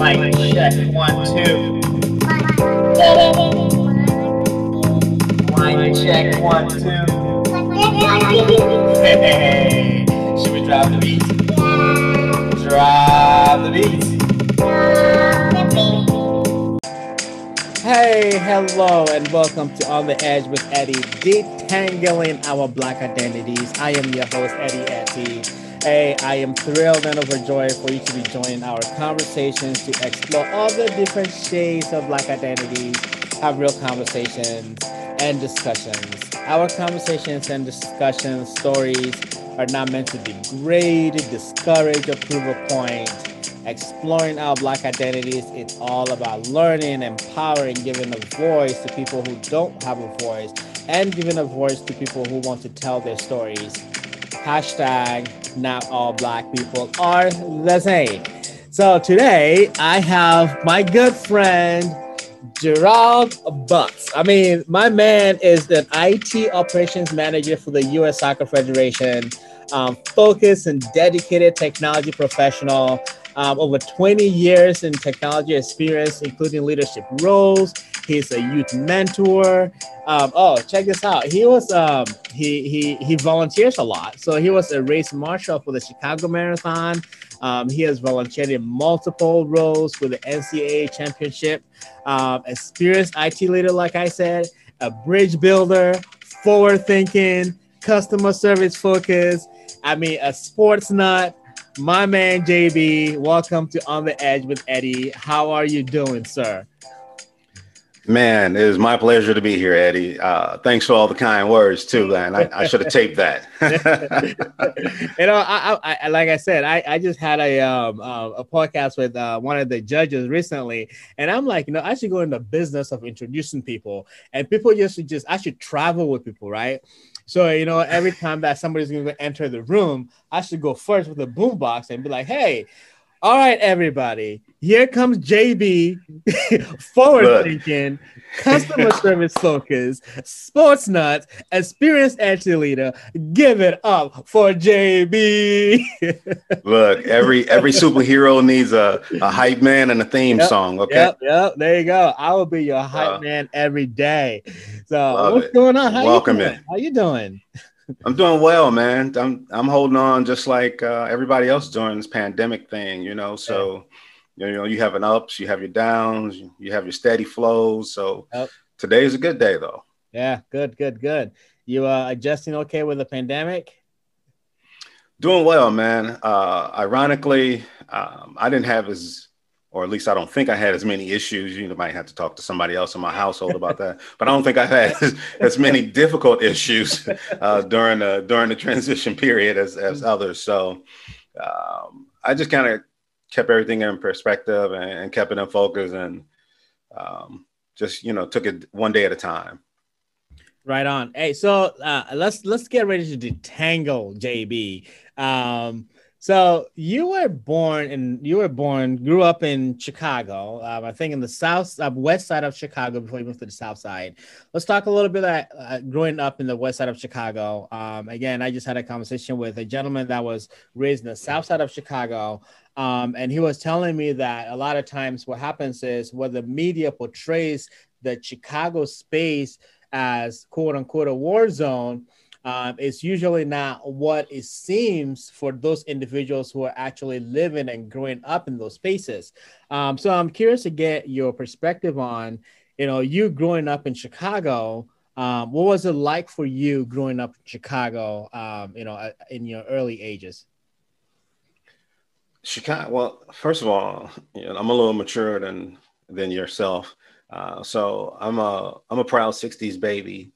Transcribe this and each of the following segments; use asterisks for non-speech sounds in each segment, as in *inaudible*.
Mic check one two. Mic check one two. Hey, should we drop the beat? Drop the beat. Hey, hello, and welcome to On the Edge with Eddie, detangling our black identities. I am your host, Eddie Etty. Hey, I am thrilled and overjoyed for you to be joining our conversations to explore all the different shades of black identities, have real conversations and discussions. Our conversations and discussions, stories are not meant to degrade, discourage, or prove a point. Exploring our black identities, it's all about learning, empowering, giving a voice to people who don't have a voice, and giving a voice to people who want to tell their stories. Hashtag not all black people are the same. So today I have my good friend Gerald Butts. I mean, my man is an IT operations manager for the U.S. Soccer Federation, um, focused and dedicated technology professional. Um, over 20 years in technology experience, including leadership roles. He's a youth mentor. Um, oh, check this out. He was um, he he he volunteers a lot. So he was a race marshal for the Chicago Marathon. Um, he has volunteered in multiple roles with the NCAA championship. Um, experienced IT leader, like I said, a bridge builder, forward thinking, customer service focused. I mean, a sports nut. My man JB, welcome to On the Edge with Eddie. How are you doing, sir? Man, it is my pleasure to be here, Eddie. Uh, thanks for all the kind words too, man. I, I should have taped that. *laughs* you know, I, I, like I said, I, I just had a um, uh, a podcast with uh, one of the judges recently, and I'm like, you know, I should go in the business of introducing people, and people just just I should travel with people, right? So you know, every time that somebody's going to enter the room, I should go first with a boombox and be like, "Hey, all right, everybody, here comes JB, *laughs* forward Look. thinking, customer *laughs* service focus, sports nuts, experienced entry leader. Give it up for JB. *laughs* Look, every every superhero needs a, a hype man and a theme yep, song. Okay. Yep, yep. There you go. I will be your hype uh, man every day. So what's it. going on? How Welcome you doing? in. How you doing? I'm doing well, man. I'm I'm holding on just like uh, everybody else during this pandemic thing, you know. So, yeah. you know, you have an ups, you have your downs, you have your steady flows. So yep. today is a good day, though. Yeah, good, good, good. You uh, adjusting okay with the pandemic? Doing well, man. Uh, ironically, um, I didn't have as or at least I don't think I had as many issues. You might have to talk to somebody else in my household about that. But I don't think I've had *laughs* as, as many *laughs* difficult issues uh, during the during the transition period as as others. So um, I just kind of kept everything in perspective and, and, kept it in focus and um, just you know took it one day at a time. Right on. Hey, so uh, let's let's get ready to detangle JB. Um, so you were born and you were born, grew up in Chicago. Um, I think in the south, uh, west side of Chicago before you moved to the south side. Let's talk a little bit about uh, growing up in the west side of Chicago. Um, again, I just had a conversation with a gentleman that was raised in the south side of Chicago. Um, and he was telling me that a lot of times what happens is where the media portrays the Chicago space as quote unquote a war zone um, it's usually not what it seems for those individuals who are actually living and growing up in those spaces. Um, so I'm curious to get your perspective on, you know, you growing up in Chicago. Um, what was it like for you growing up in Chicago? Um, you know, uh, in your early ages. Chicago. Well, first of all, you know, I'm a little mature than than yourself. Uh, so I'm a I'm a proud '60s baby.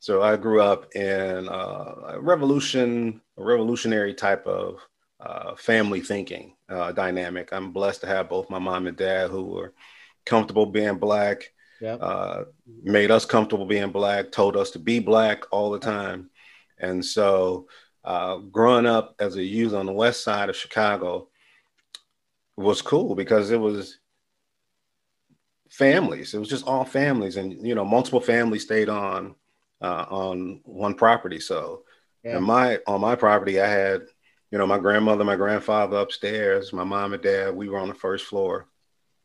So I grew up in uh, a revolution, a revolutionary type of uh, family thinking uh, dynamic. I'm blessed to have both my mom and dad who were comfortable being black, yep. Uh, made us comfortable being black, told us to be black all the time. And so uh, growing up as a youth on the west side of Chicago was cool because it was families. It was just all families, and you know, multiple families stayed on uh, on one property. So, yeah. and my on my property, I had, you know, my grandmother, my grandfather upstairs, my mom and dad. We were on the first floor,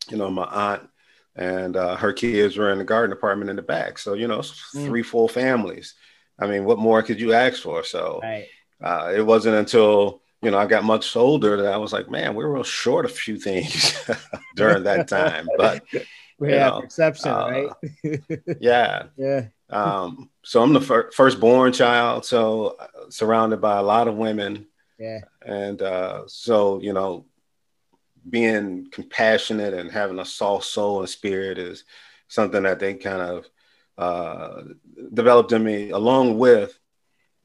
you know, my aunt and uh, her kids were in the garden apartment in the back. So, you know, mm. three full families. I mean, what more could you ask for? So right. uh, it wasn't until, you know, I got much older that I was like, man, we were real short of a few things *laughs* during that time. But *laughs* we have exception, uh, right? *laughs* yeah. Yeah. Um, so I'm the fir- firstborn child, so uh, surrounded by a lot of women. Yeah. And uh, so, you know, being compassionate and having a soft soul and spirit is something that they kind of uh, developed in me, along with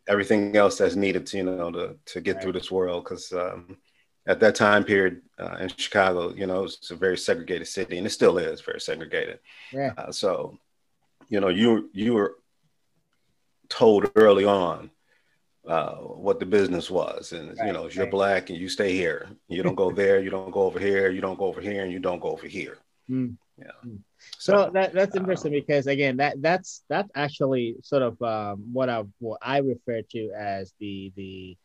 everything else that's needed to you know to to get right. through this world. Because um, at that time period uh, in Chicago, you know, it's a very segregated city, and it still is very segregated. Yeah. Uh, so, you know, you you were told early on uh, what the business was. And, right, you know, if you're right. black and you stay here, you don't go *laughs* there, you don't go over here, you don't go over here, and you don't go over here. Mm. Yeah. Mm. So, so, that, that's interesting um, because again, that that's that's actually sort of um, what I what I refer to as the the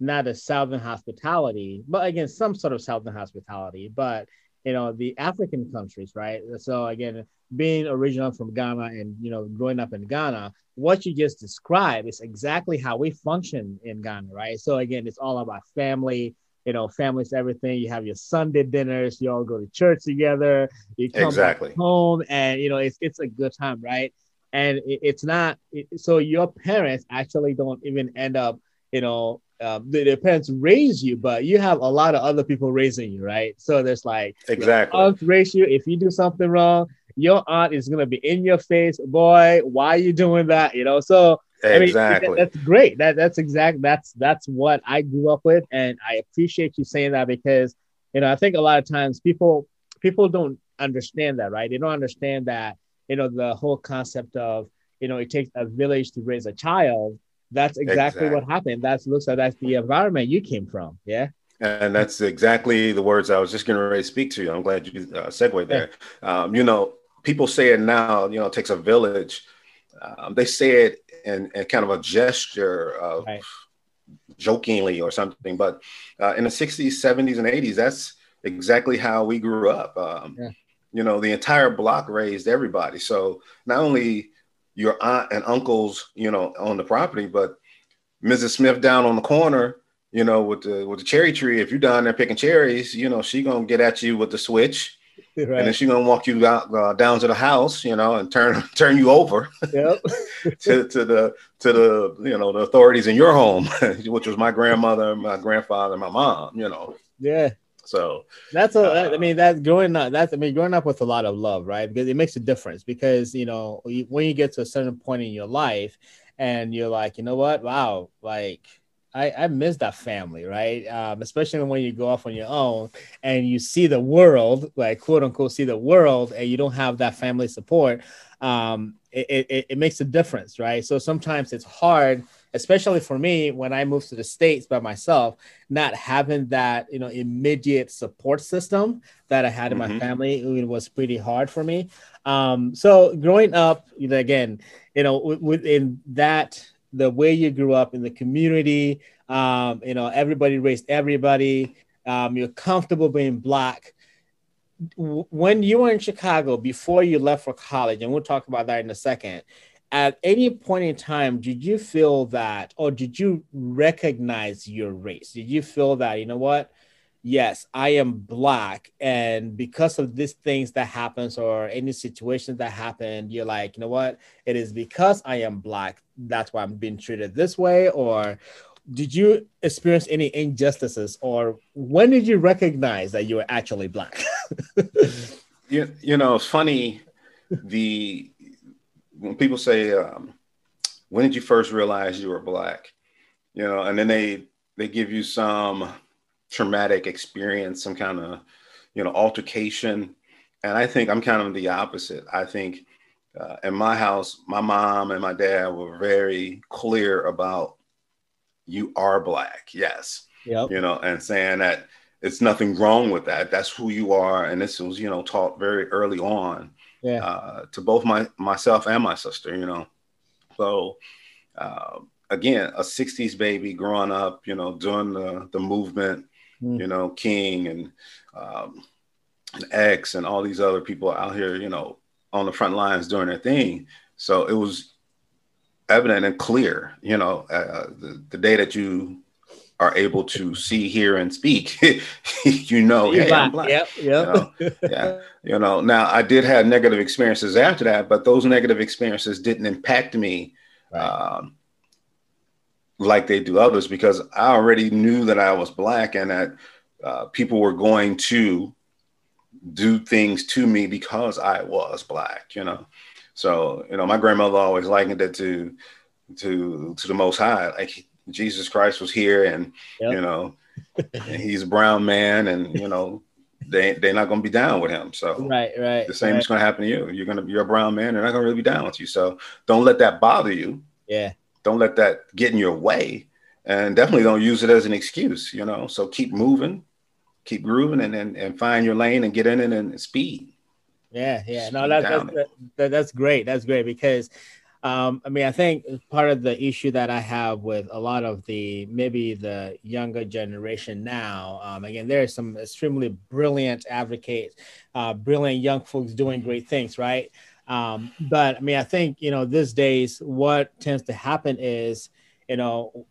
not a Southern hospitality, but again, some sort of Southern hospitality, but you know the African countries, right? So again, being original from Ghana and you know growing up in Ghana, what you just described is exactly how we function in Ghana, right? So again, it's all about family. You know, family's everything. You have your Sunday dinners. You all go to church together. You come exactly. home, and you know it's it's a good time, right? And it, it's not it, so your parents actually don't even end up, you know, um, their parents raise you, but you have a lot of other people raising you, right? So there's like exactly aunt raise you. If you do something wrong, your aunt is gonna be in your face, boy. Why are you doing that? You know, so exactly I mean, that, that's great. That that's exact. That's that's what I grew up with, and I appreciate you saying that because you know I think a lot of times people people don't understand that, right? They don't understand that you know the whole concept of you know it takes a village to raise a child. That's exactly, exactly. what happened. That's looks like that's the environment you came from. Yeah. And that's exactly the words I was just going to speak to you. I'm glad you uh, segued there. Um, you know, people say it now, you know, it takes a village. Um, they say it in, in, kind of a gesture of right. jokingly or something. But uh, in the 60s, 70s, and 80s, that's exactly how we grew up. Um, yeah. You know, the entire block raised everybody. So not only your aunt and uncles, you know, on the property, but Mrs. Smith down on the corner, you know, with the with the cherry tree. If you're down there picking cherries, you know, she gonna get at you with the switch *laughs* right. and then she's gonna walk you down, uh, down to the house, you know, and turn *laughs* turn you over yep. *laughs* to, to the to the you know the authorities in your home, which was my grandmother, my grandfather, my mom, you know. Yeah. So that's a. Uh, I mean, that's growing up. That's I mean, growing up with a lot of love, right? Because it makes a difference. Because you know, when you get to a certain point in your life, and you're like, you know what? Wow, like I, I miss that family, right? Um, especially when you go off on your own and you see the world, like quote unquote, see the world, and you don't have that family support. Um, it, it, it makes a difference, right? So sometimes it's hard, especially for me when I moved to the States by myself, not having that, you know, immediate support system that I had in mm-hmm. my family. It was pretty hard for me. Um, so growing up, you know, again, you know, within that the way you grew up in the community. Um, you know, everybody raised everybody. Um, you're comfortable being black. When you were in Chicago before you left for college, and we'll talk about that in a second. At any point in time, did you feel that, or did you recognize your race? Did you feel that, you know what? yes, I am black, and because of these things that happens or any situations that happened you're like, you know what? It is because I am black. That's why I'm being treated this way. Or did you experience any injustices, or when did you recognize that you were actually black? *laughs* you, you know, it's funny. The when people say, um, "When did you first realize you were black?" You know, and then they they give you some traumatic experience, some kind of, you know, altercation. And I think I'm kind of the opposite. I think uh, in my house, my mom and my dad were very clear about you are black, yes, yep. you know, and saying that it's nothing wrong with that. That's who you are, and this was, you know, taught very early on, yeah, uh, to both my myself and my sister, you know. So, uh, again, a '60s baby growing up, you know, doing the the movement, mm. you know, King and um, and X and all these other people out here, you know, on the front lines doing their thing. So it was evident and clear, you know, uh, the, the day that you are able to see, hear, and speak, *laughs* you know, hey, black. I'm black. Yep, yep. You know? yeah. You know, now I did have negative experiences after that, but those negative experiences didn't impact me right. um, like they do others because I already knew that I was black and that uh, people were going to do things to me because I was black, you know. So, you know, my grandmother always likened it to to to the most high. Like Jesus Christ was here and yep. you know he's a brown man and you know they they're not gonna be down with him. So right, right. The same right. is gonna happen to you. You're gonna you're a brown man, they're not gonna really be down with you. So don't let that bother you. Yeah. Don't let that get in your way. And definitely don't use it as an excuse, you know. So keep moving, keep grooving and, and, and find your lane and get in it and speed. Yeah, yeah. No, that's that's, that, that's great. That's great because um, I mean, I think part of the issue that I have with a lot of the maybe the younger generation now, um, again, there are some extremely brilliant advocates, uh, brilliant young folks doing great things, right? Um, but I mean, I think you know these days what tends to happen is, you know,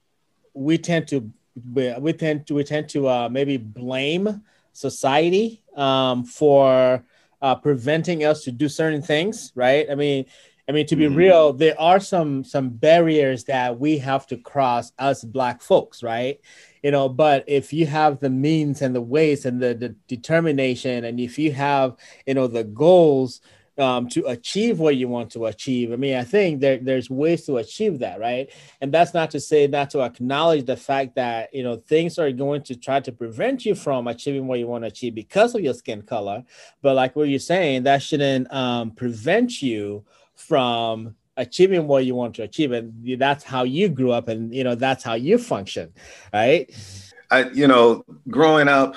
we tend to we tend to we tend to uh, maybe blame society um, for uh, preventing us to do certain things, right? I mean, I mean, to be mm-hmm. real, there are some some barriers that we have to cross as Black folks, right? You know, but if you have the means and the ways and the, the determination, and if you have, you know, the goals um, to achieve what you want to achieve. I mean, I think there, there's ways to achieve that, right? And that's not to say not to acknowledge the fact that you know things are going to try to prevent you from achieving what you want to achieve because of your skin color. But like what you're saying, that shouldn't um, prevent you from achieving what you want to achieve, and that's how you grew up, and you know that's how you function, right? I, you know, growing up,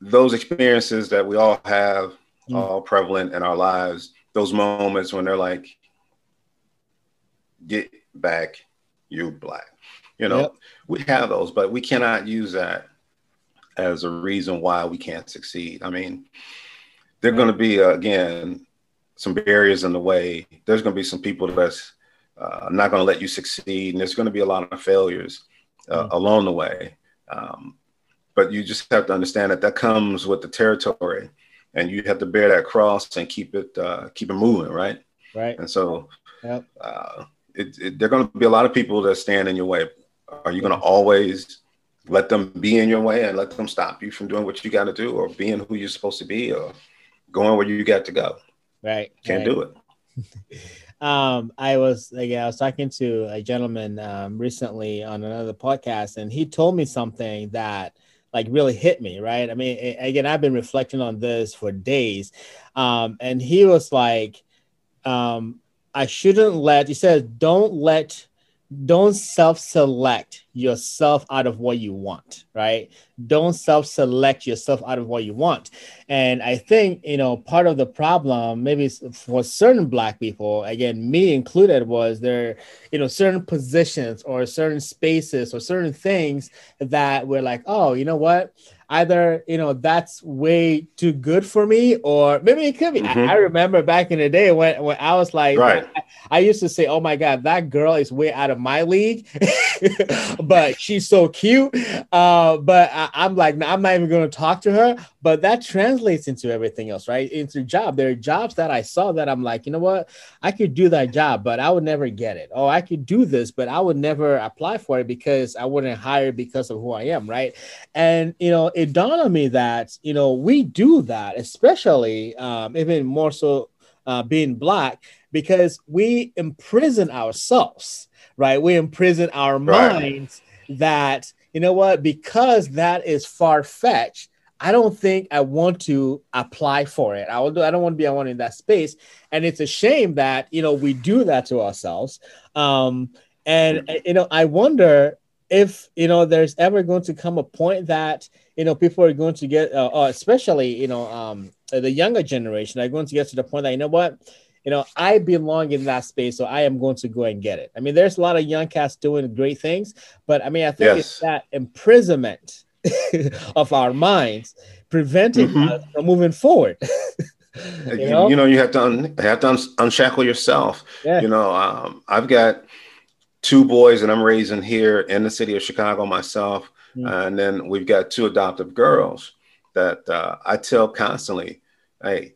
those experiences that we all have mm. all prevalent in our lives. Those moments when they're like, get back, you black. You know, yep. we have those, but we cannot use that as a reason why we can't succeed. I mean, they're going to be, uh, again, some barriers in the way. There's going to be some people that's uh, not going to let you succeed, and there's going to be a lot of failures uh, mm. along the way. Um, but you just have to understand that that comes with the territory and you have to bear that cross and keep it uh, keep it moving, right? Right. And so, yep. uh, it, it, there are going to be a lot of people that stand in your way. Are you going to always let them be in your way and let them stop you from doing what you got to do, or being who you're supposed to be, or going where you got to go? Right. Can't right. do it. *laughs* um, I was again, I was talking to a gentleman um, recently on another podcast, and he told me something that like really hit me, right? I mean, again, I've been reflecting on this for days. Um, and he was like, um, I shouldn't let, he said, don't let don't self-select yourself out of what you want right? Don't self-select yourself out of what you want. And i think you know part of the problem maybe for certain black people again me included was there you know certain positions or certain spaces or certain things that were like oh you know what either you know that's way too good for me or maybe it could be. Mm-hmm. I, I, remember back in the day when, when i was like right. I, I, used to say oh my god that girl is way out of my league *laughs* but she's so cute. Uh, but I, am like i'm not even going to talk to her. But that translates into everything else right? Into job. There are jobs that i saw that i'm like you know what? I could do that job but i would never get it. Oh i could do this but i would never apply for it because i wouldn't hire because of who i am right? And you know it dawned on me that you know we do that, especially um, even more so uh, being black, because we imprison ourselves, right? We imprison our right. minds that you know what because that is far fetched. I don't think I want to apply for it. I will do, I don't want to be on in that space. And it's a shame that, you know, we do that to ourselves. Um, and, you know, I wonder if, you know, there's ever going to come a point that, you know people are going to get uh, uh, especially you know um, the younger generation are going to get to the point that you know what you know i belong in that space so i am going to go and get it i mean there's a lot of young cats doing great things but i mean i think yes. it's that imprisonment *laughs* of our minds preventing mm-hmm. us from moving forward. *laughs* you, know? you, know? you have to un, have to un, unshackle yourself. Yeah. You know, um, I've got two boys that I'm raising here in the city of Chicago myself, mm-hmm. and then we've got two adoptive girls that uh, I tell constantly, "Hey,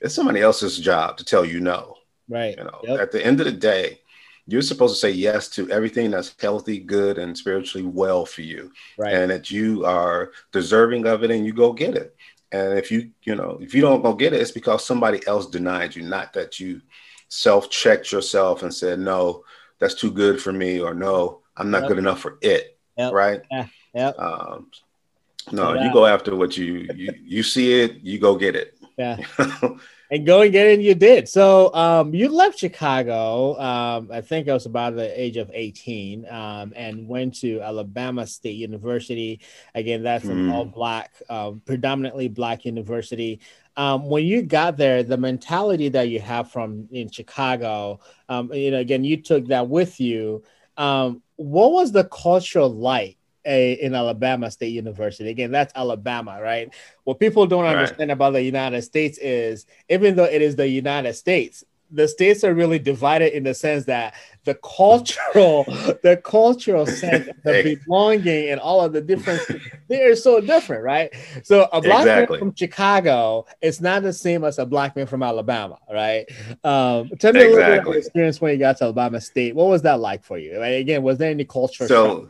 it's somebody else's job to tell you no." Right. You know, yep. at the end of the day, you're supposed to say yes to everything that's healthy, good, and spiritually well for you, right. and that you are deserving of it, and you go get it. And if you, you know, if you don't go get it, it's because somebody else denied you, not that you self-checked yourself and said, no, that's too good for me, or no, I'm not yep. good enough for it. Yep. Right. Yeah. Yep. Um, no, yeah. you go after what you, you, you see it, you go get it. Yeah. *laughs* and go and get in you did so um, you left chicago um, i think i was about the age of 18 um, and went to alabama state university again that's an mm. all black um, predominantly black university um, when you got there the mentality that you have from in chicago um, you know again you took that with you what was the culture like a, in Alabama State University. Again, that's Alabama, right? What people don't right. understand about the United States is even though it is the United States, the states are really divided in the sense that the cultural, *laughs* the cultural sense, the belonging, and all of the different they are so different, right? So a black exactly. man from Chicago is not the same as a black man from Alabama, right? Um, tell me exactly. a little bit about your experience when you got to Alabama State. What was that like for you? Right? Again, was there any culture? So,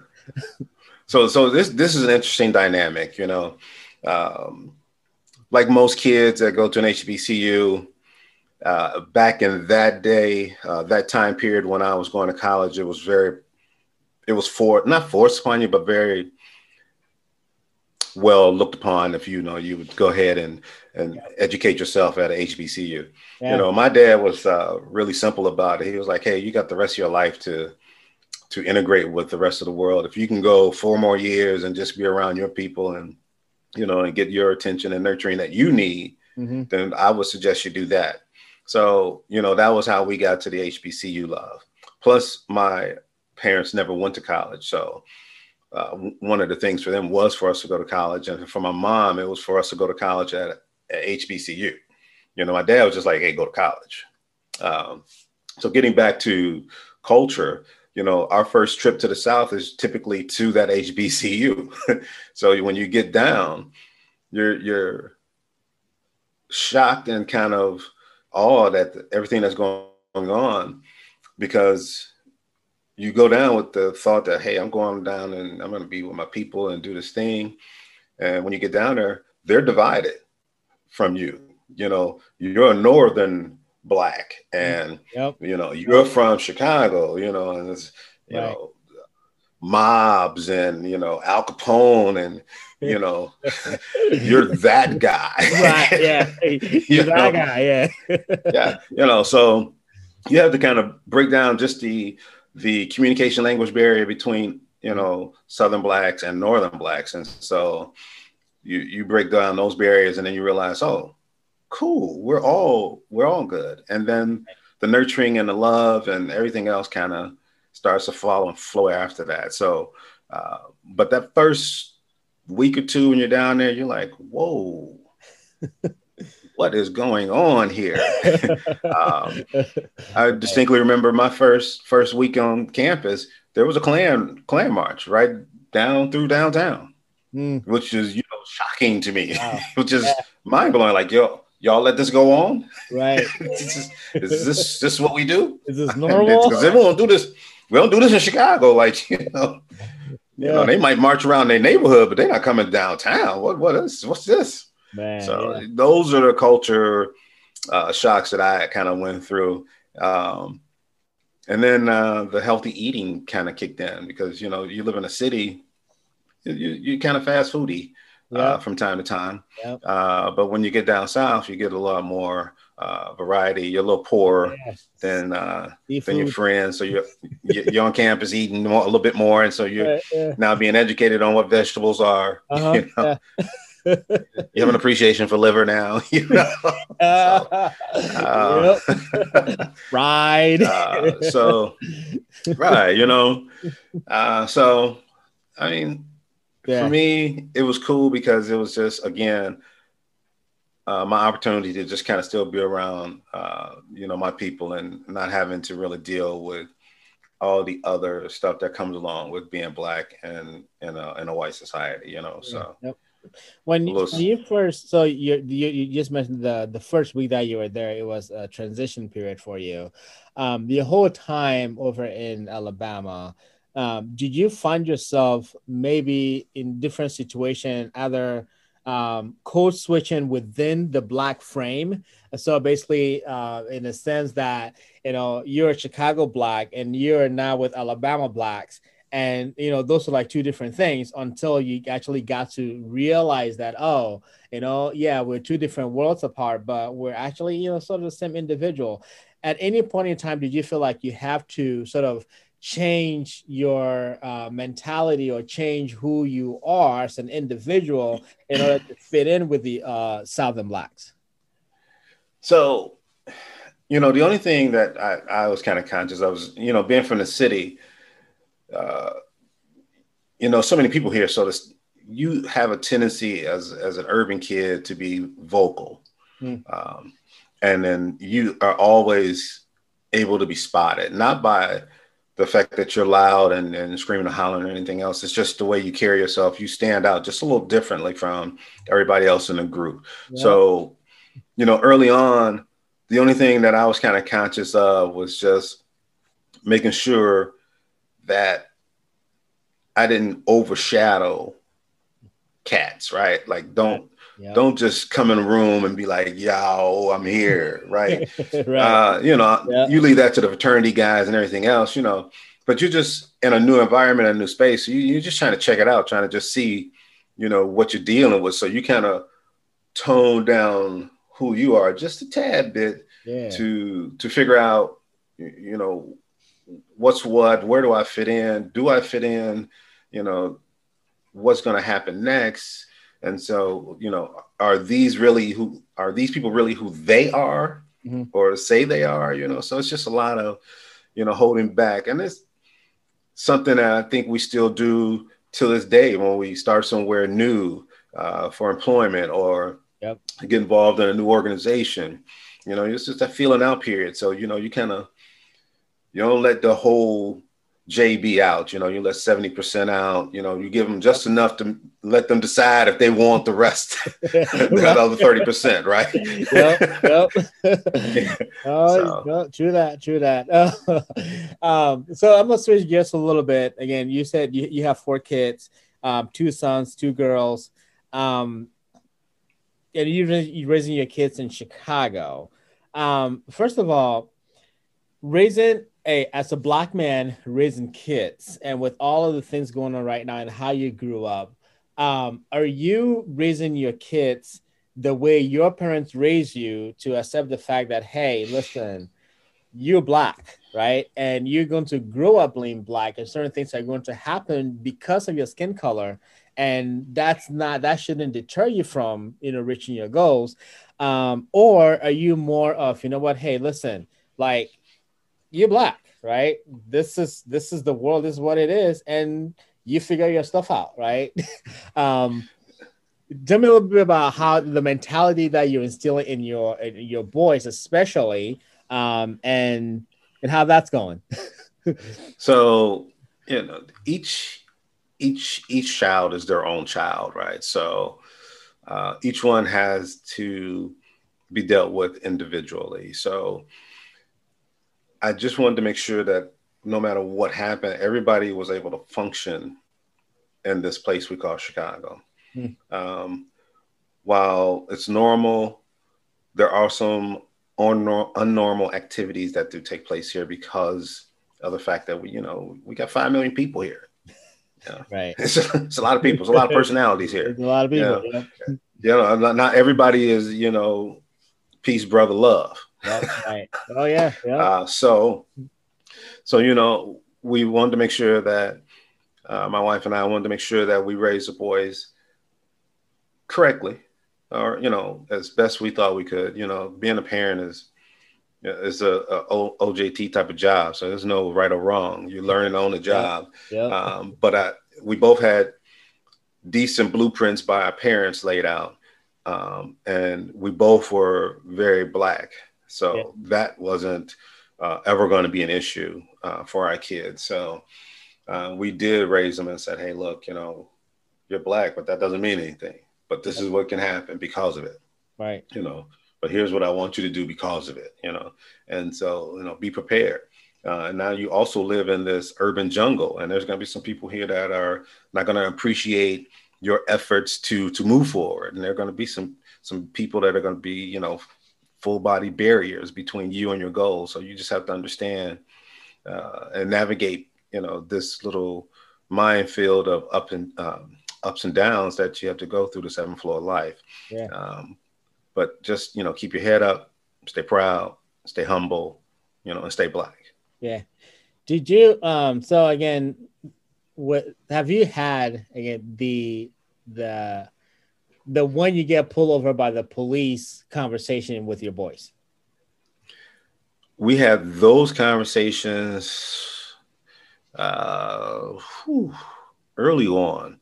*laughs* so so this this is an interesting dynamic you know um, like most kids that go to an hbcu uh, back in that day uh, that time period when i was going to college it was very it was for not forced upon you but very well looked upon if you know you would go ahead and and yeah. educate yourself at a hbcu yeah. you know my dad was uh, really simple about it he was like hey you got the rest of your life to to integrate with the rest of the world. If you can go four more years and just be around your people and you know and get your attention and nurturing that you need, mm-hmm. then I would suggest you do that. So you know that was how we got to the HBCU love. Plus, my parents never went to college, so uh, one of the things for them was for us to go to college, and for my mom, it was for us to go to college at, at HBCU. You know, my dad was just like, "Hey, go to college." Um, so getting back to culture, you know, our first trip to the South is typically to that HBCU. *laughs* so when you get down, you're you're shocked and kind of awed at everything that's going on because you go down with the thought that hey i'm going down and i'm going to be with my people and do this thing and when you get down there they're divided from you you know you're a northern black mm, and yep. you know you're from chicago you know and it's you right. know mobs and you know al capone and you know *laughs* you're that guy right yeah *laughs* you're that know? guy yeah *laughs* yeah you know so you have to kind of break down just the the communication language barrier between you know southern blacks and northern blacks and so you you break down those barriers and then you realize oh cool. We're all we're all good. And then the nurturing and the love and everything else kind of starts to follow and flow after that. So, uh, but that first week or two when you're down there, you're like, whoa. *laughs* what is going on here? *laughs* um, I distinctly remember my first first week on campus. There was a Klan Klan march right down through downtown, mm. which is you know shocking to me, wow. *laughs* which is yeah. mind blowing. Like yo, y'all let this go on? Right. *laughs* is, this, is this this what we do? Is this *laughs* normal? Because everyone don't do this. We don't do this in Chicago. Like *laughs* you know, yeah. you know, they might march around their neighborhood, but they're not coming downtown. What what is what's this? Man, so yeah. those are the culture uh, shocks that I kind of went through. Um, and then uh, the healthy eating kind of kicked in because you know you live in a city, you, you kind of fast foody yeah. uh, from time to time. Yeah. Uh, but when you get down south, you get a lot more uh, variety. You're a little poorer yes. than uh, than your friends, so you're you're on campus eating more, a little bit more, and so you're yeah. now being educated on what vegetables are. *laughs* Uh-huh. You, know? *laughs* you have an appreciation for liver now, *laughs* you know. so, uh, right. Uh, so, right, you know. Uh, so, I mean, yeah. for me, it was cool because it was just again uh, my opportunity to just kind of still be around, uh, you know, my people and not having to really deal with all the other stuff that comes along with being black and in a, in a white society, you know. So. Yep. When, you, when you first, so you, you you just mentioned the the first week that you were there, it was a transition period for you. Um, the whole time over in Alabama, um, did you find yourself maybe in different situation, either um, code switching within the black frame. So basically, uh, in a sense that you know you're a Chicago black and you're now with Alabama blacks, and you know those are like two different things until you actually got to realize that oh, you know, yeah, we're two different worlds apart, but we're actually you know sort of the same individual. At any point in time, did you feel like you have to sort of change your uh, mentality or change who you are as an individual in order to fit in with the uh, Southern blacks? So, you know, the only thing that I, I was kind of conscious of was, you know, being from the city, uh, you know, so many people here. So this, you have a tendency as, as an urban kid to be vocal. Hmm. Um, and then you are always able to be spotted, not by the fact that you're loud and, and screaming and hollering or anything else. It's just the way you carry yourself. You stand out just a little differently from everybody else in the group. Yeah. So, you know, early on, the only thing that I was kind of conscious of was just making sure that I didn't overshadow cats, right? Like don't Yep. Don't just come in a room and be like, "Yo, I'm here," *laughs* right? *laughs* right. Uh, you know, yep. you leave that to the fraternity guys and everything else, you know. But you're just in a new environment, a new space. You, you're just trying to check it out, trying to just see, you know, what you're dealing with. So you kind of tone down who you are just a tad bit yeah. to to figure out, you know, what's what, where do I fit in, do I fit in, you know, what's going to happen next and so, you know, are these really who are these people really who they are mm-hmm. or say they are, you know? So it's just a lot of, you know, holding back. And it's something that I think we still do to this day when we start somewhere new uh, for employment or yep. get involved in a new organization. You know, it's just that feeling out period. So, you know, you kind of, you don't let the whole JB out. You know, you let 70% out. You know, you give them just enough to let them decide if they want the rest, *laughs* *laughs* that other 30%, right? yep, yep. oh, *laughs* so. true that, true that. um, so I'm going to switch gears a little bit. Again, you said you, you have four kids, um, two sons, two girls. Um, and you're raising your kids in Chicago. Um, first of all, raising hey, as a black man raising kids and with all of the things going on right now and how you grew up, um, are you raising your kids the way your parents raised you to accept the fact that, hey, listen, you're black, right? And you're going to grow up being black, and certain things are going to happen because of your skin color. And that's not that shouldn't deter you from you know reaching your goals. Um, or are you more of, you know what, hey, listen, like you're black, right? This is this is the world, this is what it is, and you figure your stuff out, right? *laughs* um, tell me a little bit about how the mentality that you're instilling in your in your boys, especially, um, and and how that's going. *laughs* so you know, each each each child is their own child, right? So uh, each one has to be dealt with individually. So I just wanted to make sure that no matter what happened, everybody was able to function in this place we call Chicago. Hmm. Um, while it's normal, there are some unnormal activities that do take place here because of the fact that we, you know, we got five million people here. *laughs* Yeah. Right. It's, it's, a lot of people. It's a lot of personalities here. *laughs* a lot of people. Yeah. yeah. You know, not, not everybody is, you know, peace, brother, love right. Oh yeah. Yeah. Uh, so, so you know, we wanted to make sure that uh, my wife and I wanted to make sure that we raised the boys correctly, or you know, as best we thought we could. You know, being a parent is is a, a OJT type of job, so there's no right or wrong. You're learning on the job. Yeah. yeah. Um, but I, we both had decent blueprints by our parents laid out. Um, and we both were very black. So yeah. that wasn't uh, ever going to be an issue uh, for our kids. So uh, we did raise them and said, hey, look, you know, you're black, but that doesn't mean anything. But this is what can happen because of it. Right. You know, but here's what I want you to do because of it, you know. And so, you know, be prepared. Uh, and now you also live in this urban jungle, and there's going to be some people here that are not going to appreciate your efforts to to move forward, and there are going to be some some people that are going to be, you know, full body barriers between you and your goals. So you just have to understand uh, and navigate, you know, this little minefield of up and um, ups and downs that you have to go through the seventh floor of life. Yeah. Um, but just you know, keep your head up, stay proud, stay humble, you know, and stay black. Yeah. Did you um so again what have you had again the the the one you get pulled over by the police conversation with your boys? We had those conversations uh whew, early on.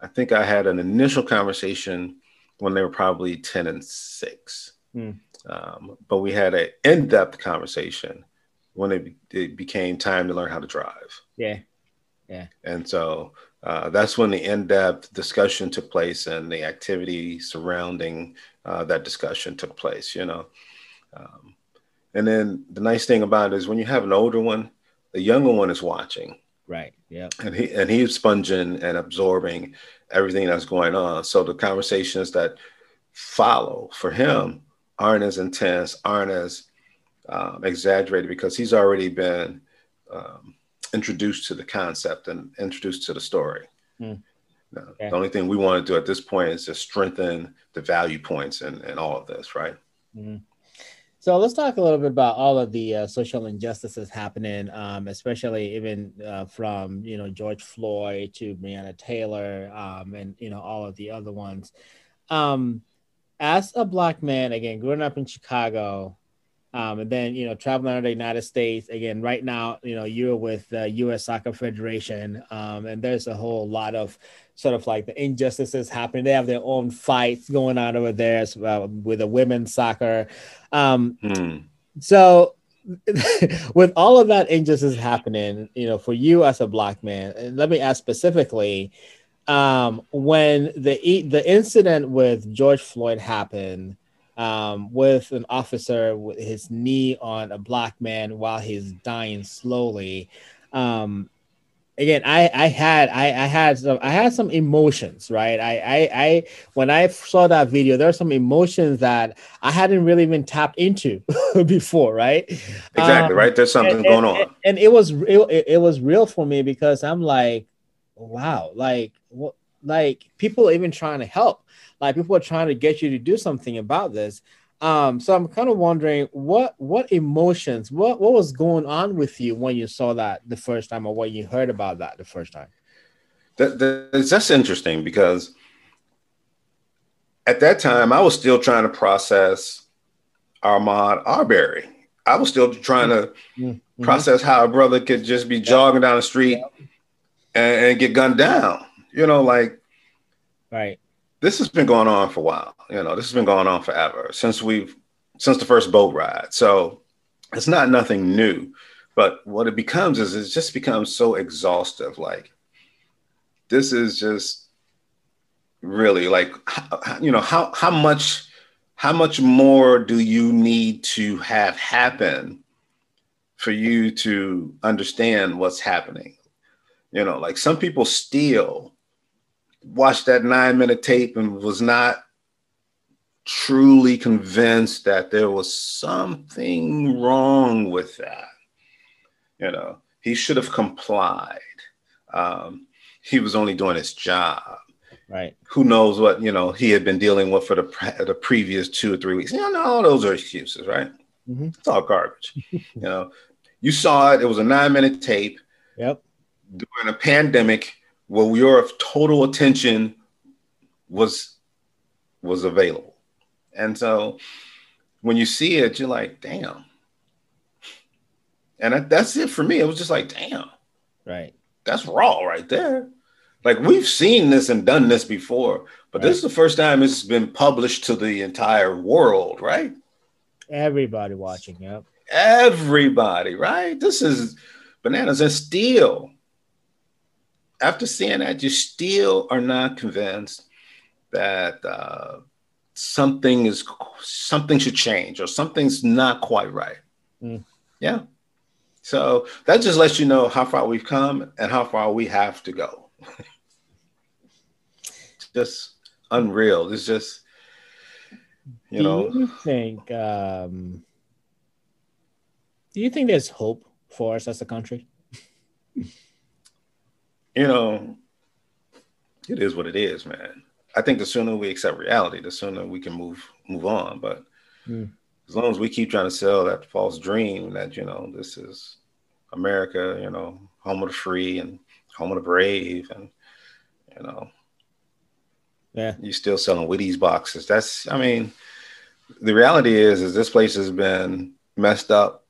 I think I had an initial conversation when they were probably 10 and 6. Hmm. Um, but we had an in-depth conversation when it, it became time to learn how to drive. Yeah. Yeah. And so uh, that's when the in-depth discussion took place and the activity surrounding uh, that discussion took place, you know. Um, and then the nice thing about it is when you have an older one, the younger one is watching. Right. Yeah. And he and he's sponging and absorbing everything that's going on. So the conversations that follow for him aren't as intense, aren't as um, exaggerated because he's already been um, introduced to the concept and introduced to the story. Mm. okay. The only thing we want to do at this point is just strengthen the value points and, and all of this, right? Mm-hmm. So let's talk a little bit about all of the uh, social injustices happening, um, especially even uh, from you know George Floyd to Breonna Taylor, um, and you know all of the other ones. Um, as a black man, again, growing up in Chicago, um, and then you know traveling around the United States again. Right now, you know you're with the U.S. Soccer Federation, um, and there's a whole lot of sort of like the injustices happening. They have their own fights going on over there uh, with the women's soccer. Um, hmm. So *laughs* with all of that injustice happening, you know, for you as a black man, let me ask specifically, um, when the the incident with George Floyd happened um, with an officer with his knee on a black man while he's dying slowly. Um, again, I, I had I, I had some I had some emotions, right? I, I I when I saw that video, there are some emotions that I hadn't really been tapped into *laughs* before, right? Exactly, um, right. There's something and, going and, on, and it was real. It, it was real for me because I'm like, wow, like what, like people even trying to help like people are trying to get you to do something about this. Um, so I'm kind of wondering what what emotions, what what was going on with you when you saw that the first time, or when you heard about that the first time. That, that, that's interesting because at that time I was still trying to process Ahmaud Arbery. I was still trying to mm-hmm. process how a brother could just be jogging down the street and, and, get gunned down. You know, like right this has been going on for a while. You know, this has been going on forever since we've since the first boat ride. So it's not nothing new. But what it becomes is it just becomes so exhaustive. Like this is just really like you know how how much how much more do you need to have happen for you to understand what's happening? You know, like some people steal watched that nine minute tape and was not truly convinced that there was something wrong with that. You know, he should have complied. Um, he was only doing his job. Right. Who knows what you know he had been dealing with for the pre- the previous two or three weeks? You know, all those are excuses, right? Mm-hmm. It's all garbage. *laughs* you know, you saw it. It was a nine minute tape. Yep. During a pandemic, where your total attention was was available. And so when you see it, you're like, damn. And that's it for me. It was just like, damn. Right. That's raw right there. Like we've seen this and done this before, but right. this is the first time it's been published to the entire world, right? Everybody watching, yep. Everybody, right? This is bananas and still. After seeing that, you still are not convinced that uh, something is something should change or something's not quite right. Mm. Yeah. So that just lets you know how far we've come and how far we have to go. it's *laughs* just unreal. It's just, you do know. You think? Um, do you think there's hope for us as a country? *laughs* you know, it is what it is, man. I think the sooner we accept reality, the sooner we can move move on. But mm. as long as we keep trying to sell that false dream that you know this is America, you know, home of the free and home of the brave, and you know, yeah, you're still selling Wheaties boxes. That's, I mean, the reality is, is this place has been messed up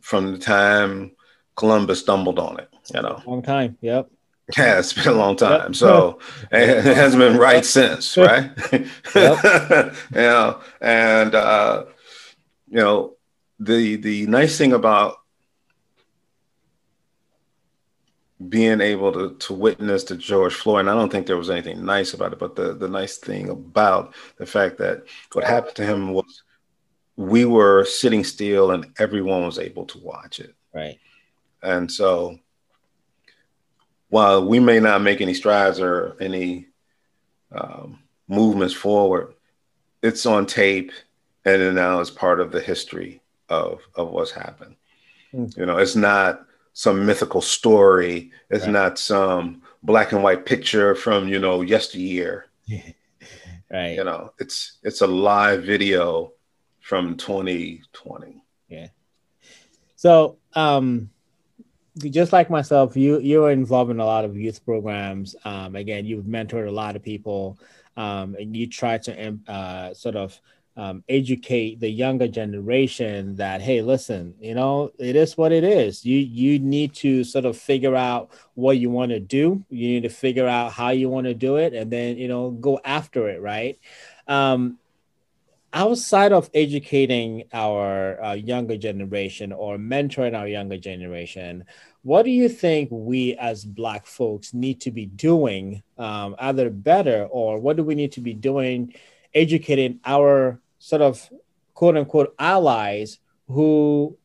from the time Columbus stumbled on it. You know, long time. Yep. Yeah, it's been a long time. Yep. So *laughs* it hasn't been right since, right? *laughs* Yep. you know, and uh, you know, the the nice thing about being able to to witness the George Floyd, and I don't think there was anything nice about it, but the the nice thing about the fact that what happened to him was we were sitting still and everyone was able to watch it. Right. And so while we may not make any strides or any um, movements forward, it's on tape and now it's part of the history of of what's happened. Mm-hmm. You know, it's not some mythical story. It's right. not some black and white picture from you know yesteryear. *laughs* right. You know, it's it's a live video from 2020. Yeah. So um just like myself, you you're involved in a lot of youth programs. Um, again, you've mentored a lot of people, um, and you try to uh, sort of um, educate the younger generation that hey, listen, you know, it is what it is. You you need to sort of figure out what you want to do. You need to figure out how you want to do it, and then you know go after it, right? Um, outside of educating our uh, younger generation or mentoring our younger generation what do you think we as black folks need to be doing um, either better or what do we need to be doing educating our sort of quote unquote allies who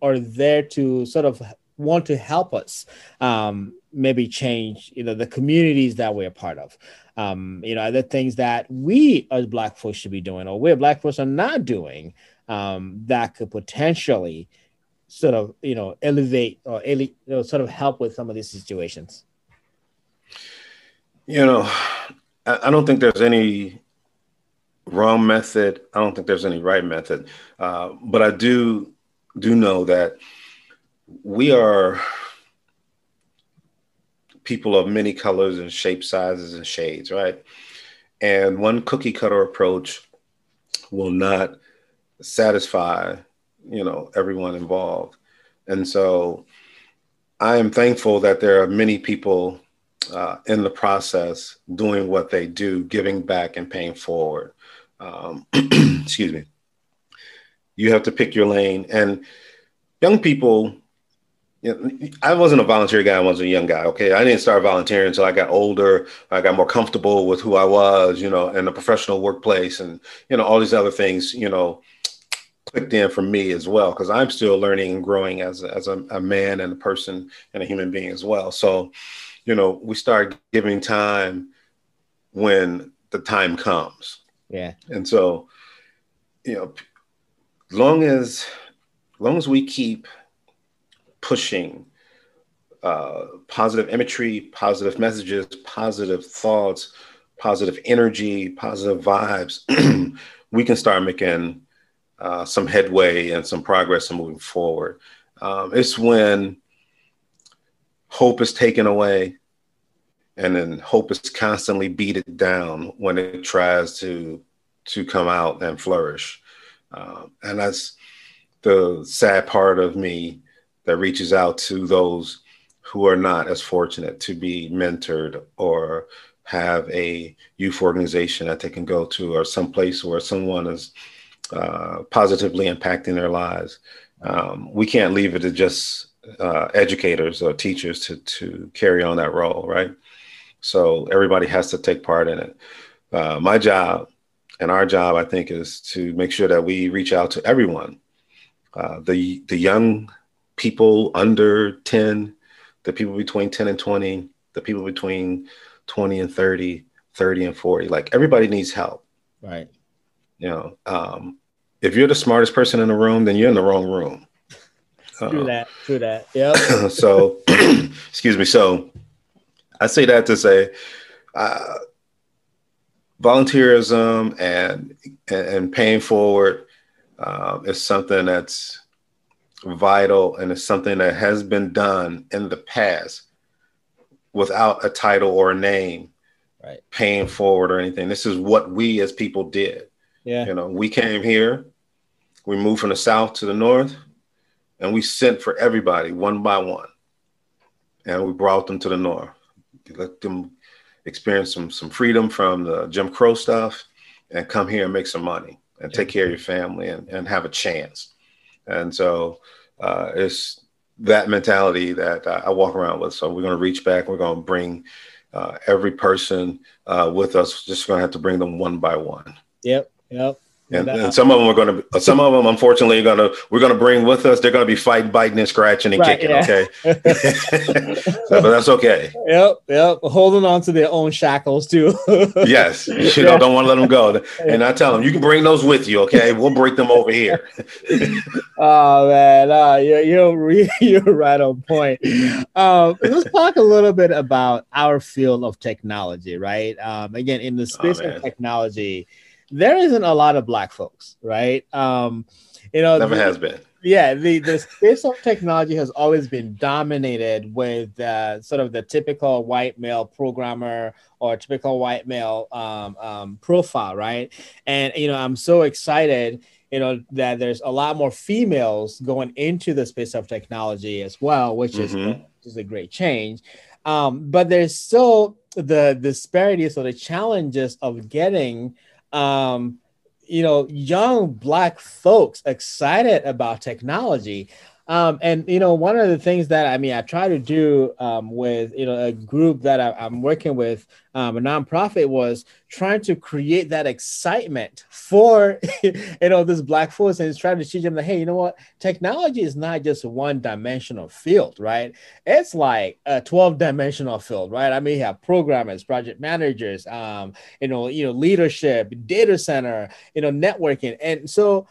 are there to sort of want to help us um, maybe change you know the communities that we're part of? Um, you know the things that we as black folks should be doing or we black folks are not doing um, that could potentially sort of you know elevate or ele- you know, sort of help with some of these situations? You know I, don't think there's any wrong method. I don't think there's any right method. Uh, but i do do know that we are people of many colors and shape sizes and shades right? And one cookie cutter approach will not satisfy you know everyone involved and so i am thankful that there are many people uh, in the process doing what they do giving back and paying forward um, *clears throat* excuse me you have to pick your lane and young people I wasn't a volunteer guy. I was a young guy. Okay, I didn't start volunteering until I got older. I got more comfortable with who I was, you know, in the professional workplace, and you know all these other things. You know, clicked in for me as well because I'm still learning and growing as a, as a, a, man and a person and a human being as well. So, you know, we start giving time when the time comes. Yeah. And so, you know, long as long as we keep pushing uh, positive imagery, positive messages, positive thoughts, positive energy, positive vibes, *clears throat* we can start making uh, some headway and some progress and moving forward. Um, it's when hope is taken away and then hope is constantly beaten down when it tries to to come out and flourish. Um, and that's the sad part of me that reaches out to those who are not as fortunate to be mentored or have a youth organization that they can go to or some place where someone is uh, positively impacting their lives. Um, we can't leave it to just uh, educators or teachers to, to carry on that role, right? So everybody has to take part in it. Uh, my job and our job, I think, is to make sure that we reach out to everyone. Uh, the the young people under 10, the people between 10 and 20, the people between 20 and 30, 30 and 40. Like everybody needs help. Right. You know, um, if you're the smartest person in the room, then you're in the wrong room. True uh, that. True that. Yeah. *clears throat* so, *clears throat* excuse me. So, I say that to say, uh, volunteerism and, and, and paying forward uh, is something that's vital and it's something that has been done in the past without a title or a name right paying forward or anything this is what we as people did yeah you know we came here we moved from the south to the north and we sent for everybody one by one and we brought them to the north let them experience some some freedom from the jim crow stuff and come here and make some money and yeah. take care of your family and, and have a chance and so uh, it's that mentality that I walk around with. So we're going to reach back. We're going to bring uh, every person uh, with us. Just going to have to bring them one by one. Yep. Yep. And, and, some of them are going to, some of them, unfortunately, are going to, we're going to bring with us. They're going to be fighting, biting, and scratching and right, kicking. Yeah. Okay, *laughs* *laughs* so, but that's okay. Yep, yep. Holding on to their own shackles too. *laughs* yes, you yeah. know, don't want to let them go. And I tell them, you can bring those with you. Okay, we'll break them over here. oh man, uh, you're you're you're right on point. Um, let's talk a little bit about our field of technology. Right. Um, again, in the space oh, of technology there isn't a lot of black folks, right? Um, you know, never the, has been. Yeah, the the space of technology has always been dominated with uh, sort of the typical white male programmer or typical white male um, um, profile, right? And you know, I'm so excited you know that there's a lot more females going into the space of technology as well which mm-hmm. is which is a great change um, but there's still the disparities or the challenges of getting um, you know, young black folks excited about technology. Um, and you know, one of the things that I mean, I try to do um, with you know a group that I, am working with, um, a nonprofit, was trying to create that excitement for *laughs* you know this black force and trying to teach them that hey, you know what, technology is not just one dimensional field, right? It's like a 12 dimensional field, right? I mean, you have programmers, project managers, um, you know, you know, leadership, data center, you know, networking, and so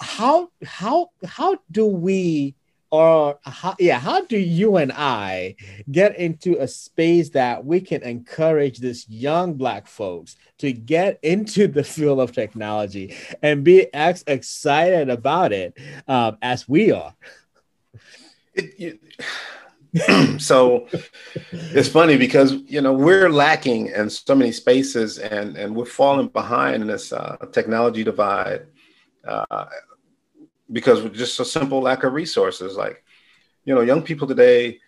how how how do we or how, yeah how do you and i get into a space that we can encourage this young black folks to get into the *laughs* field of technology and be as excited about it um, as we are? It, *clears throat* so it's funny because you know we're lacking in so many spaces and and we're falling behind in this uh, technology divide uh, because with just a simple lack of resources. Like, you know, young people today,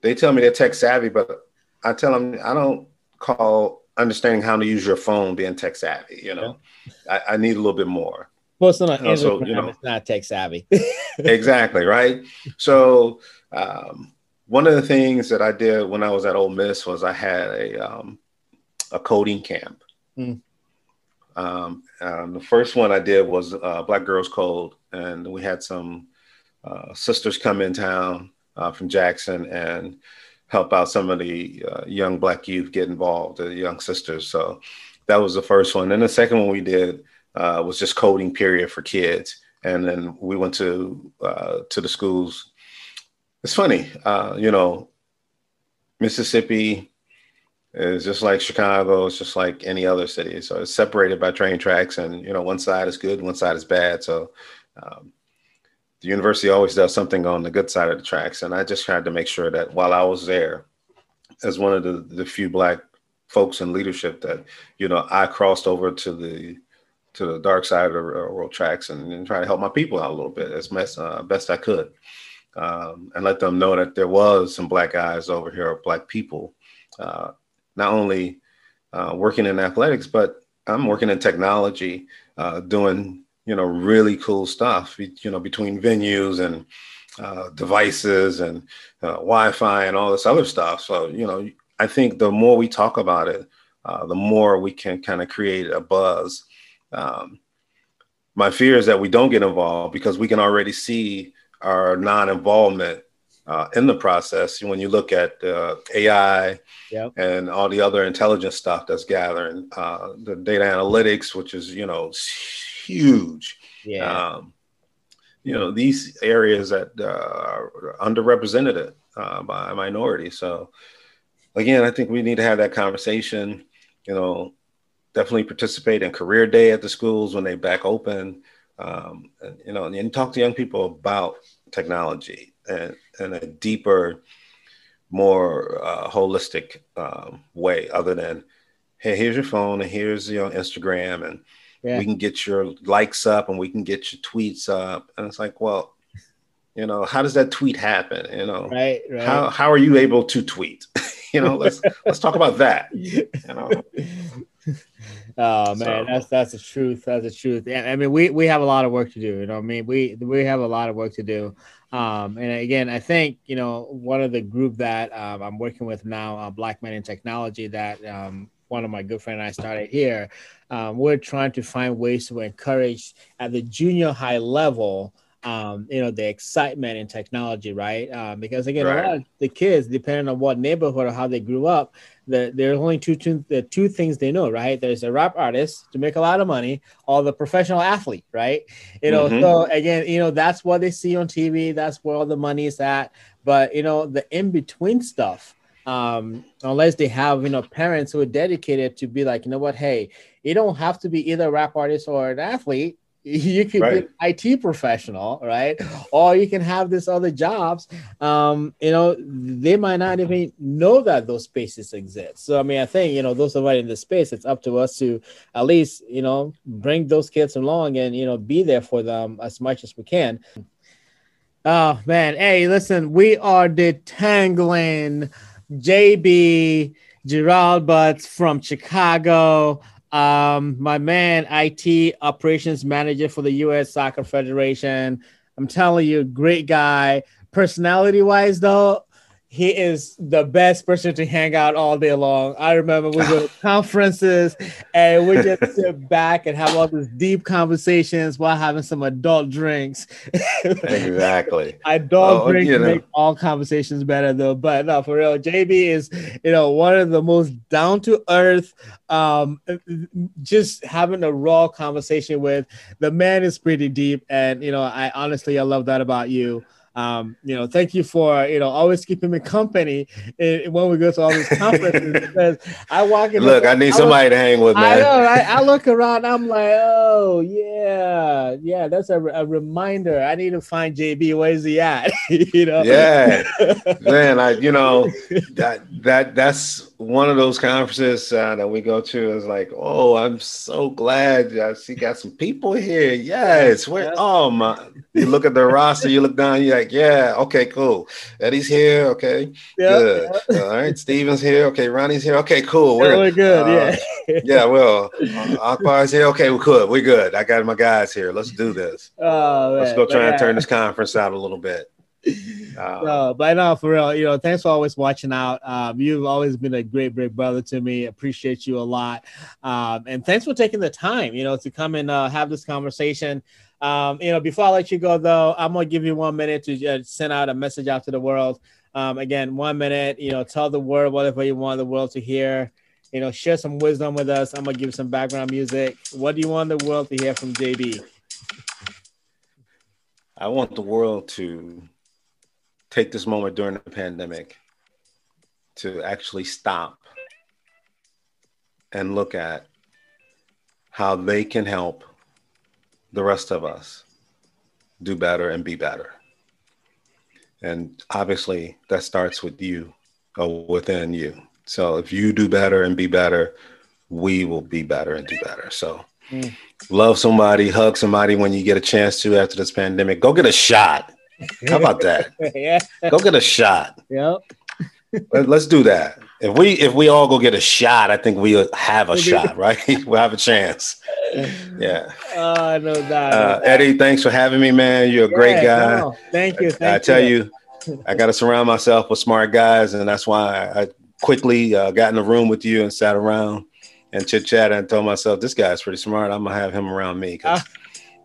they tell me they're tech savvy, but I tell them I don't call understanding how to use your phone being tech savvy. You know, yeah. I, I, need a little bit more. Well, it's not, you know, so, you know, it's not tech savvy. *laughs* exactly right. So, um, one of the things that I did when I was at Ole Miss was I had a um, a coding camp. Mm. Um, um, the first one I did was uh, Black Girls Code, and we had some uh, sisters come in town uh, from Jackson and help out some of the uh, young Black youth get involved, the young sisters. So that was the first one. And the second one we did uh, was just coding period for kids, and then we went to uh, to the schools. It's funny, you know, Mississippi, it's just like Chicago. It's just like any other city. So it's separated by train tracks, and you know, one side is good, one side is bad. So um, the university always does something on the good side of the tracks, and I just tried to make sure that while I was there, as one of the the few black folks in leadership, that you know, I crossed over to the to the dark side of the world tracks and, and try to help my people out a little bit as best uh, best I could. um, and let them know that there was some black guys over here, black people, uh, not only uh, working in athletics, but I'm working in technology, uh, doing you know really cool stuff. You know between venues and uh, devices and uh, Wi-Fi and all this other stuff. So you know I think the more we talk about it, uh, the more we can kind of create a buzz. Um, my fear is that we don't get involved because we can already see our non-involvement uh, in the process. When you look at uh, AI yep. and all the other intelligence stuff that's gathering, uh, the data analytics, which is you know huge. Yeah. Um, you know these areas that uh, are underrepresented uh, by minorities. So again, I think we need to have that conversation. You know, definitely participate in career day at the schools when they back open. Um, and, you know, and talk to young people about technology and, and a deeper, more uh, holistic um, way, other than, hey, here's your phone and here's your Instagram, and yeah. we can get your likes up and we can get your tweets up. And it's like, well, you know, how does that tweet happen? You know, right, right. how how are you able to tweet? *laughs* you know, let's let's talk about that. *laughs* You know. Oh man, so. that's that's the truth. That's the truth. Yeah, I mean, we we have a lot of work to do. You know, I mean, we we have a lot of work to do. Um, and again, I think you know one of the group that um, I'm working with now, uh, Black Men in Technology, that um, one of my good friend and I started here. Um, we're trying to find ways to encourage at the junior high level um, you know, the excitement in technology, right? Um, because again, right. a lot of the kids, depending on what neighborhood or how they grew up, the, there's only two, two, the two things they know, right? There's a rap artist to make a lot of money, or the professional athlete, right? You know, mm-hmm. so again, you know, that's what they see on TV. That's where all the money is at. But you know, the in between stuff, um, unless they have you know parents who are dedicated to be like, you know what, hey, you don't have to be either a rap artist or an athlete you could right. be an IT professional, right? Or you can have this other jobs. Um, you know, they might not even know that those spaces exist. So I mean, I think you know those of us in the space, it's up to us to at least you know bring those kids along and you know be there for them as much as we can. Oh man, hey, listen, we are detangling JB Gerald Butts from Chicago um, my man, IT operations manager for the U.S. Soccer Federation. I'm telling you, great guy. Personality wise, though, he is the best person to hang out all day long. I remember we go to *laughs* conferences and we just sit back and have all these deep conversations while having some adult drinks. exactly. *laughs* adult oh, drinks you know. make all conversations better though. But no, for real, JB is you know one of the most down to earth. Um, just having a raw conversation with the man is pretty deep, and you know I honestly I love that about you um, you know, thank you for you know always keeping me company in, when we go to all these conferences *laughs* because I walk in. Look, I need I somebody look, to hang with, man. I know, right? I look around, I'm like, oh yeah, yeah, that's a, a reminder. I need to find JB. Where's he at? *laughs* you know? Yeah, *laughs* man. I you know that that that's one of those conferences uh, that we go to is like, oh, I'm so glad I see got some people here. Yes, where? Oh my! You look at the roster, you look down, you're like, yeah, okay, cool. Eddie's here, okay, yeah, good. Yeah. All right, Steven's here, okay, Ronnie's here, okay, cool. We're, we're good, uh, yeah, yeah. Well, *laughs* uh, Akbar's here, okay, we're good, we're good. I got my guys here. Let's do this. Oh, Let's go try and turn this conference out a little bit. *laughs* Uh, no, but no, for real, you know, thanks for always watching out. Um, you've always been a great, great brother to me. Appreciate you a lot. Um, and thanks for taking the time, you know, to come and uh, have this conversation. Um, you know, before I let you go, though, I'm gonna give you one minute to uh, send out a message out to the world. Um, again, one minute, you know, tell the world whatever you want the world to hear. You know, share some wisdom with us. I'm gonna give you some background music. What do you want the world to hear from JB? I want the world to take this moment during the pandemic to actually stop and look at how they can help the rest of us do better and be better. And obviously, that starts with you or within you. So if you do better and be better, we will be better and do better. So mm. love somebody, hug somebody when you get a chance to after this pandemic. Go get a shot. How about that? *laughs* yeah. Go get a shot. Yep. Let- Let's do that. If we if we all go get a shot, I think we have a shot, right? *laughs* we'll have a chance. Yeah. Oh, no doubt. Uh, Eddie, thanks for having me, man. You're a great guy. no, thank you. Thank I tell you, I got to surround myself with smart guys, and that's why I quickly uh, got in the room with you and sat around and chit chat and told myself, this guy's pretty smart. I'm gonna have him around me.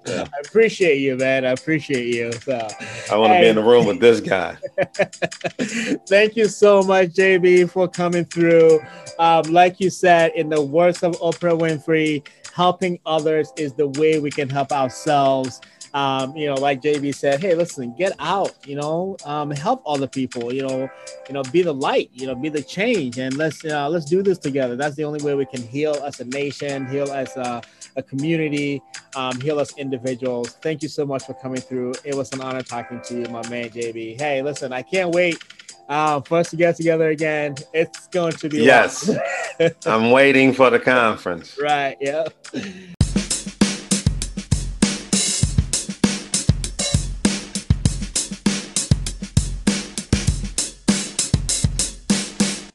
'Cause I appreciate you, man. I appreciate you. So, I want to be in the room with this guy. *laughs* thank you so much, JB, for coming through. Um, like you said, in the words of Oprah Winfrey, helping others is the way we can help ourselves. Um, you know, like JB said, hey, listen, get out, you know, um, help other people, you know, you know, be the light, you know, be the change, and let's uh, let's do this together. That's the only way we can heal as a nation, heal as a, a community, um, heal as individuals. Thank you so much for coming through. It was an honor talking to you, my man, JB. Hey, listen, I can't wait uh, for us to get together again. It's going to be Yes. *laughs* I'm waiting for the conference. right. Yeah.